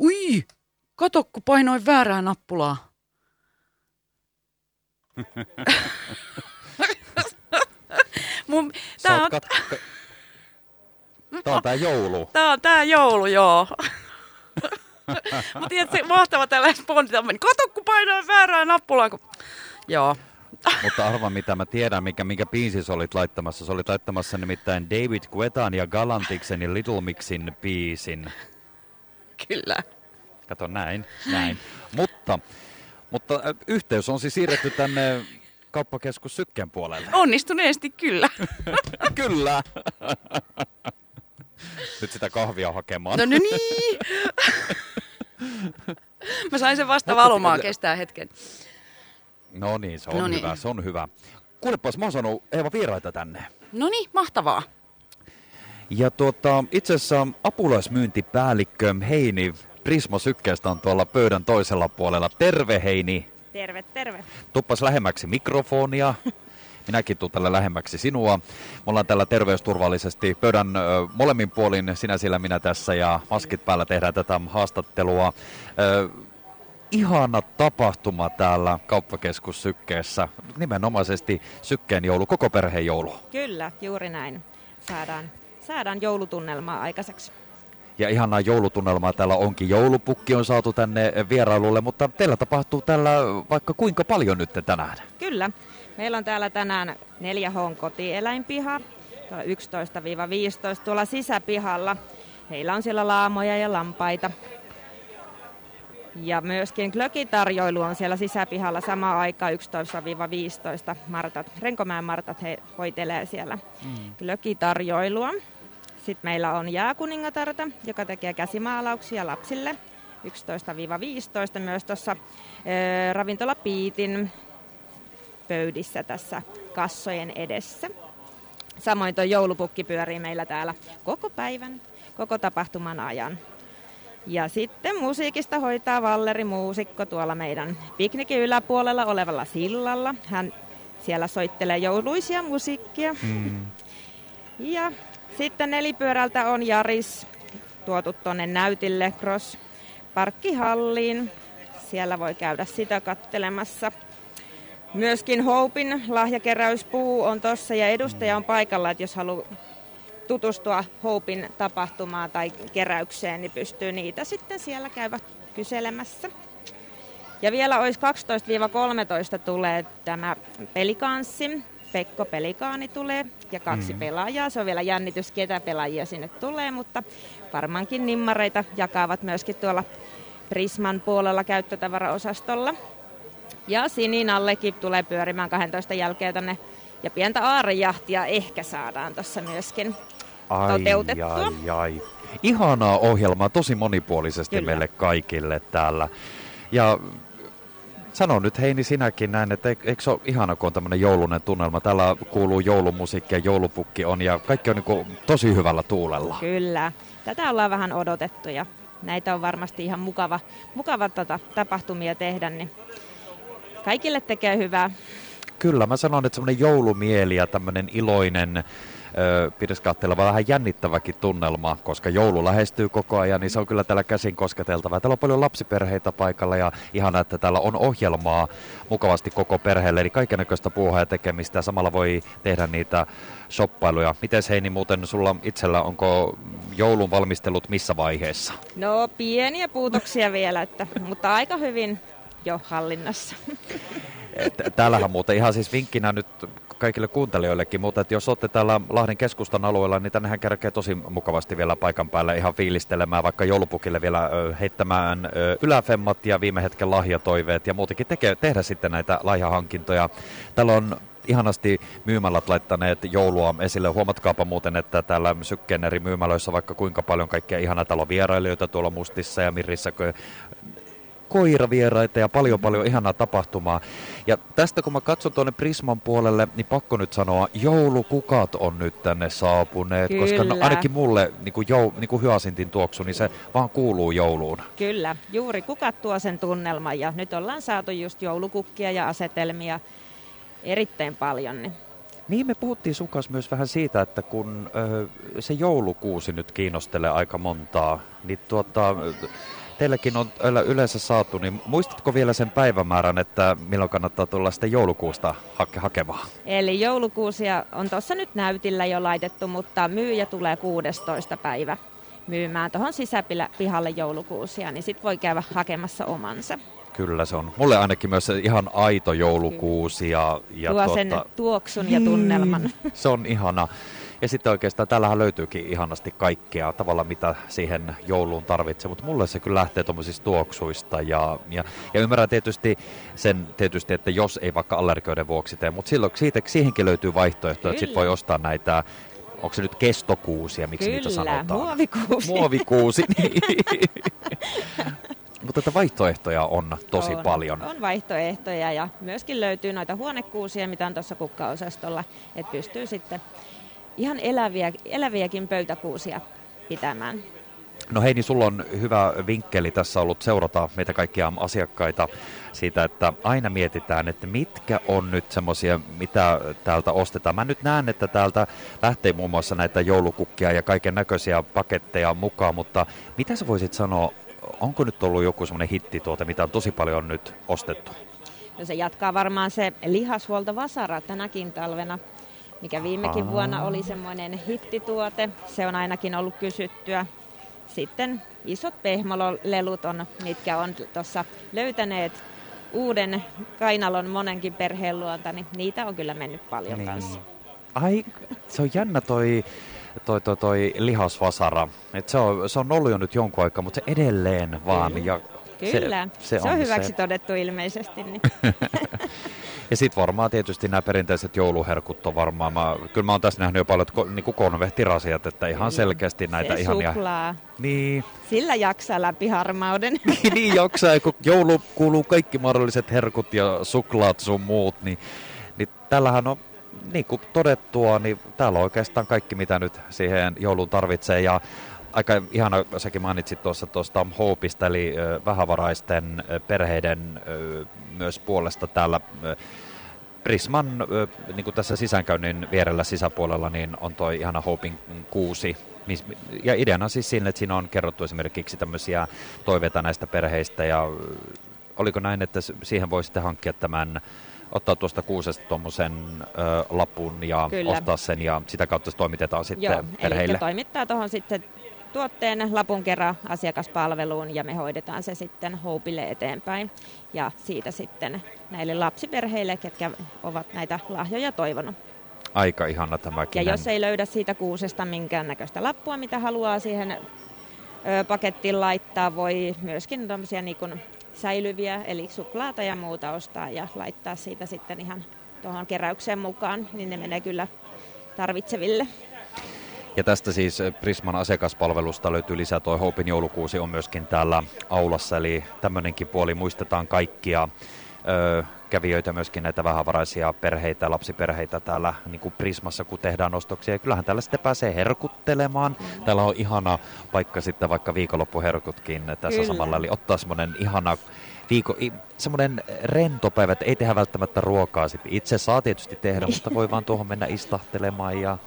Ui, kato kun painoin väärää nappulaa. Mun, tää on, kat- Tää on tää joulu. tää on tää joulu, joo. Mä tiedän, se mahtava tällä spondita meni. Kato kun painoin väärää nappulaa. Kun... Joo, Mutta arva mitä mä tiedän, mikä, minkä biisin sä olit laittamassa. Sä olit laittamassa nimittäin David Guetan ja Galantiksen ja Little Mixin biisin. Kyllä. Kato näin, näin. Mutta, mutta äh, yhteys on siis siirretty tänne kauppakeskus Sykkeen puolelle. Onnistuneesti kyllä. Kyllä. Nyt sitä kahvia hakemaan. No, no niin. Mä sain sen vasta valumaan, kestää hetken. No niin, se on No niin. hyvä, se on hyvä. Kuulepas, mä oon saanut Eeva vieraita tänne. No niin, mahtavaa. Ja tuota, itse asiassa apulaismyyntipäällikkö Heini Prismo Sykkeestä on tuolla pöydän toisella puolella. Terve Heini. Terve, terve. Tuppas lähemmäksi mikrofonia. Minäkin tuun tällä lähemmäksi sinua. Me ollaan täällä terveysturvallisesti pöydän ö, molemmin puolin, sinä siellä minä tässä ja maskit päällä tehdään tätä haastattelua. Ö, ihana tapahtuma täällä kauppakeskus Sykkeessä. Nimenomaisesti Sykkeen joulu, koko perheen joulu. Kyllä, juuri näin. Saadaan, saadaan joulutunnelmaa aikaiseksi. Ja ihanaa joulutunnelmaa täällä onkin. Joulupukki on saatu tänne vierailulle, mutta teillä tapahtuu täällä vaikka kuinka paljon nyt tänään. Kyllä. Meillä on täällä tänään 4H kotieläinpiha, tuolla 11-15 tuolla sisäpihalla. Heillä on siellä laamoja ja lampaita. Ja myöskin glökitarjoilu on siellä sisäpihalla sama aika 11-15 Martat. Renkomäen Martat he hoitelee siellä mm. glökitarjoilua. Sitten meillä on jääkuningatarta, joka tekee käsimaalauksia lapsille 11-15 myös tuossa ö, ravintola Piitin pöydissä tässä kassojen edessä. Samoin tuo joulupukki pyörii meillä täällä koko päivän, koko tapahtuman ajan. Ja sitten musiikista hoitaa Valleri muusikko tuolla meidän piknikin yläpuolella olevalla sillalla. Hän siellä soittelee jouluisia musiikkia. Mm. Ja sitten nelipyörältä on Jaris tuotu tuonne näytille Cross Parkkihalliin. Siellä voi käydä sitä kattelemassa. Myöskin Houpin lahjakeräyspuu on tuossa ja edustaja on paikalla, että jos haluaa tutustua Houpin tapahtumaan tai keräykseen, niin pystyy niitä sitten siellä käydä kyselemässä. Ja vielä olisi 12-13 tulee tämä pelikanssi. Pekko Pelikaani tulee ja kaksi mm. pelaajaa. Se on vielä jännitys, ketä pelaajia sinne tulee, mutta varmaankin nimmareita jakavat myöskin tuolla Prisman puolella käyttötavaraosastolla. Ja Sininallekin tulee pyörimään 12 jälkeen tänne ja pientä aarejahtia ehkä saadaan tuossa myöskin Ai, toteutettua. ai, ai. Ihanaa ohjelmaa, tosi monipuolisesti Kyllä. meille kaikille täällä. Ja sano nyt Heini sinäkin näin, että eik- eikö se ole ihana, kun on tämmöinen joulunen tunnelma. Täällä kuuluu joulumusiikki ja joulupukki on ja kaikki on niin tosi hyvällä tuulella. Kyllä. Tätä ollaan vähän odotettu ja näitä on varmasti ihan mukava, mukava tota, tapahtumia tehdä, niin kaikille tekee hyvää. Kyllä, mä sanon, että semmoinen joulumieli ja tämmöinen iloinen, pitäisi katsella vähän jännittäväkin tunnelma, koska joulu lähestyy koko ajan, niin se on kyllä täällä käsin kosketeltava. Täällä on paljon lapsiperheitä paikalla ja ihana, että täällä on ohjelmaa mukavasti koko perheelle, eli kaikenlaista puuhaa ja tekemistä samalla voi tehdä niitä shoppailuja. Miten Heini muuten sulla itsellä, onko joulun valmistelut missä vaiheessa? No pieniä puutoksia vielä, että, mutta aika hyvin jo hallinnassa. Täällähän muuten ihan siis vinkkinä nyt kaikille kuuntelijoillekin, mutta että jos olette täällä Lahden keskustan alueella, niin tännehän kärkee tosi mukavasti vielä paikan päällä ihan fiilistelemään, vaikka joulupukille vielä heittämään yläfemmat ja viime hetken lahjatoiveet ja muutenkin tekee, tehdä sitten näitä lahjahankintoja. Täällä on ihanasti myymälät laittaneet joulua esille. Huomatkaapa muuten, että täällä Sykkeen eri myymälöissä vaikka kuinka paljon kaikkia ihana talo vierailijoita tuolla Mustissa ja Mirrissä, kun koiravieraita ja paljon paljon ihanaa tapahtumaa. Ja tästä kun mä katson tuonne Prisman puolelle, niin pakko nyt sanoa, joulukukat on nyt tänne saapuneet, koska no, Kyllä. ainakin mulle niin kuin jou, niin kuin hyasintin tuoksu, niin se vaan kuuluu jouluun. Kyllä, juuri kukat tuo sen tunnelman ja nyt ollaan saatu just joulukukkia ja asetelmia erittäin paljon. Niin Niin me puhuttiin sun kanssa myös vähän siitä, että kun ö, se joulukuusi nyt kiinnostelee aika montaa, niin tuota, teilläkin on yleensä saatu, niin muistatko vielä sen päivämäärän, että milloin kannattaa tulla sitten joulukuusta hake- hakemaan? Eli joulukuusia on tuossa nyt näytillä jo laitettu, mutta myyjä tulee 16. päivä myymään tuohon sisäpihalle joulukuusia, niin sitten voi käydä hakemassa omansa. Kyllä se on. Mulle ainakin myös ihan aito joulukuusi. Ja, ja Tuo tuota, sen tuoksun ja tunnelman. Niin, se on ihana. Ja sitten oikeastaan täällähän löytyykin ihanasti kaikkea tavalla, mitä siihen jouluun tarvitsee, mutta mulle se kyllä lähtee tuommoisista tuoksuista ja, ja, ja ymmärrän tietysti sen tietysti, että jos ei vaikka allergioiden vuoksi tee, mutta silloin siitä, siihenkin löytyy vaihtoehtoja, että sitten voi ostaa näitä onko se nyt kestokuusia, miksi Kyllä, niitä sanotaan? muovikuusi. Muovikuusi, niin. Mutta että vaihtoehtoja on tosi on, paljon. On vaihtoehtoja ja myöskin löytyy noita huonekuusia, mitä on tuossa kukkaosastolla, että pystyy sitten ihan eläviä, eläviäkin pöytäkuusia pitämään. No Heini, sulla on hyvä vinkkeli tässä ollut seurata meitä kaikkia asiakkaita siitä, että aina mietitään, että mitkä on nyt semmoisia, mitä täältä ostetaan. Mä nyt näen, että täältä lähtee muun muassa näitä joulukukkia ja kaiken näköisiä paketteja mukaan, mutta mitä sä voisit sanoa, onko nyt ollut joku semmoinen hittituote, mitä on tosi paljon nyt ostettu? No se jatkaa varmaan se lihashuolto Vasara tänäkin talvena mikä viimekin Aa. vuonna oli semmoinen hittituote. Se on ainakin ollut kysyttyä. Sitten isot pehmololelut on, mitkä on tuossa löytäneet uuden kainalon monenkin perheen luonta, niin niitä on kyllä mennyt paljon niin. kanssa. Ai, se on jännä toi, toi, toi, toi lihasvasara. Et se, on, se on ollut jo nyt jonkun aikaa, mutta se edelleen vaan. Ja Kyllä, se, se, se on, on hyväksi se. todettu ilmeisesti. Niin. Ja sitten varmaan tietysti nämä perinteiset jouluherkut on varmaan, mä, kyllä mä oon tässä nähnyt jo paljon niin konvehtirasiat, että ihan selkeästi näitä Se ihania... suklaa. Niin. Sillä jaksaa läpi harmauden. niin, niin jaksaa, kun joulu kuuluu kaikki mahdolliset herkut ja suklaat sun muut, niin, niin tällähän on niin kuin todettua, niin täällä on oikeastaan kaikki, mitä nyt siihen jouluun tarvitsee. Ja aika ihana, säkin mainitsit tuossa tuosta Hopeista, eli vähävaraisten perheiden myös puolesta täällä Prisman niin kuin tässä sisäänkäynnin vierellä sisäpuolella niin on toi ihana Hopin kuusi. Ja ideana siis siinä, että siinä on kerrottu esimerkiksi tämmöisiä toiveita näistä perheistä ja oliko näin, että siihen voi sitten hankkia tämän ottaa tuosta kuusesta tuommoisen lapun ja Kyllä. ostaa sen ja sitä kautta se toimitetaan sitten Joo, perheille. Eli toimittaa tuohon sitten tuotteen lapun kerran asiakaspalveluun ja me hoidetaan se sitten Hopeille eteenpäin. Ja siitä sitten näille lapsiperheille, ketkä ovat näitä lahjoja toivonut. Aika ihana tämäkin. Ja jos ei löydä siitä kuusesta minkäännäköistä lappua, mitä haluaa siihen ö, pakettiin laittaa, voi myöskin tämmöisiä niin kuin säilyviä, eli suklaata ja muuta ostaa ja laittaa siitä sitten ihan tuohon keräykseen mukaan, niin ne menee kyllä tarvitseville. Ja tästä siis Prisman asiakaspalvelusta löytyy lisää. Toi Hopein joulukuusi on myöskin täällä aulassa, eli tämmöinenkin puoli muistetaan kaikkia ö, kävijöitä, myöskin näitä vähävaraisia perheitä, lapsiperheitä täällä niin kuin Prismassa, kun tehdään ostoksia. Ja kyllähän täällä sitten pääsee herkuttelemaan. Täällä on ihana paikka sitten vaikka viikonloppuherkutkin tässä Kyllä. samalla. Eli ottaa semmoinen ihana viikko, semmoinen rentopäivä, että ei tehdä välttämättä ruokaa. Sitten itse saa tietysti tehdä, mutta voi vaan tuohon mennä istahtelemaan ja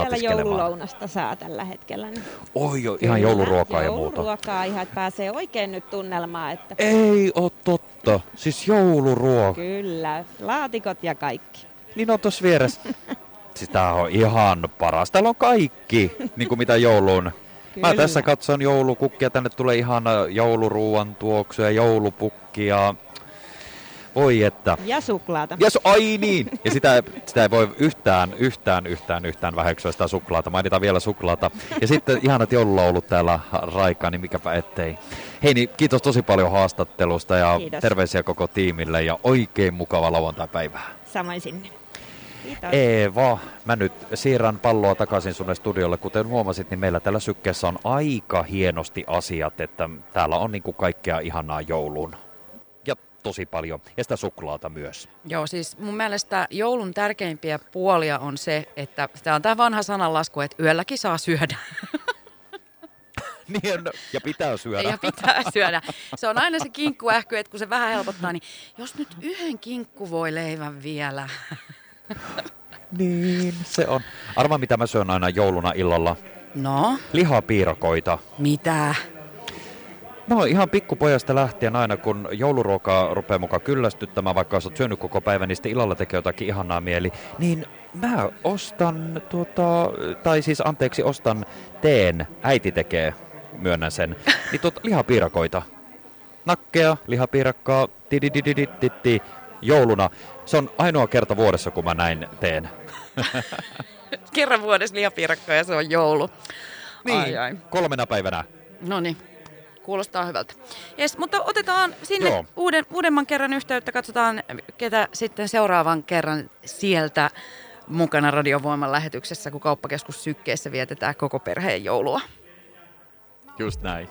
siellä joululounasta saa tällä hetkellä. Niin Oi jo, ihan jouluruokaa ja muuta. Jouluruokaa ihan, että pääsee oikein nyt tunnelmaan. Että... Ei ole totta. Siis jouluruoka. Kyllä, laatikot ja kaikki. Niin on tuossa vieressä. siis tää on ihan paras. Täällä on kaikki, niin kuin mitä jouluun. Kyllä. Mä tässä katson joulukukkia, tänne tulee ihan jouluruuan tuoksuja, joulupukkia, Oi että. Ja suklaata. Ja su- ai niin! Ja sitä, sitä ei voi yhtään, yhtään, yhtään, yhtään väheksyä sitä suklaata. Mainitaan vielä suklaata. Ja sitten ihanat joululaulut täällä Raika, niin mikäpä ettei. Hei niin, kiitos tosi paljon haastattelusta ja kiitos. terveisiä koko tiimille ja oikein mukava lauantai-päivää. Samoin sinne. Kiitos. Eeva, mä nyt siirrän palloa takaisin sunne studiolle. Kuten huomasit, niin meillä täällä sykkeessä on aika hienosti asiat, että täällä on niin kuin kaikkea ihanaa joulun tosi paljon. Ja sitä suklaata myös. Joo, siis mun mielestä joulun tärkeimpiä puolia on se, että tämä on tämä vanha sananlasku, että yölläkin saa syödä. niin, ja pitää syödä. Ja pitää syödä. Se on aina se kinkkuähky, että kun se vähän helpottaa, niin jos nyt yhden kinkku voi leivän vielä. niin, se on. Arva, mitä mä syön aina jouluna illalla. No? Lihapiirakoita. Mitä? No ihan pikkupojasta lähtien aina, kun jouluruokaa rupeaa mukaan kyllästyttämään, vaikka olet syönyt koko päivän, niin sitten illalla tekee jotakin ihanaa mieli, niin mä ostan, tuota, tai siis anteeksi, ostan teen, äiti tekee, myönnän sen, niin tuota, lihapiirakoita. Nakkea, lihapiirakkaa, tidididididitti, jouluna. Se on ainoa kerta vuodessa, kun mä näin teen. Kerran vuodessa lihapiirakka ja se on joulu. Niin, Ai, ai. kolmena päivänä. No niin, kuulostaa hyvältä. Yes, mutta otetaan sinne Joo. uuden, uudemman kerran yhteyttä. Katsotaan, ketä sitten seuraavan kerran sieltä mukana Radiovoiman lähetyksessä, kun kauppakeskus Sykkeessä vietetään koko perheen joulua. Just näin.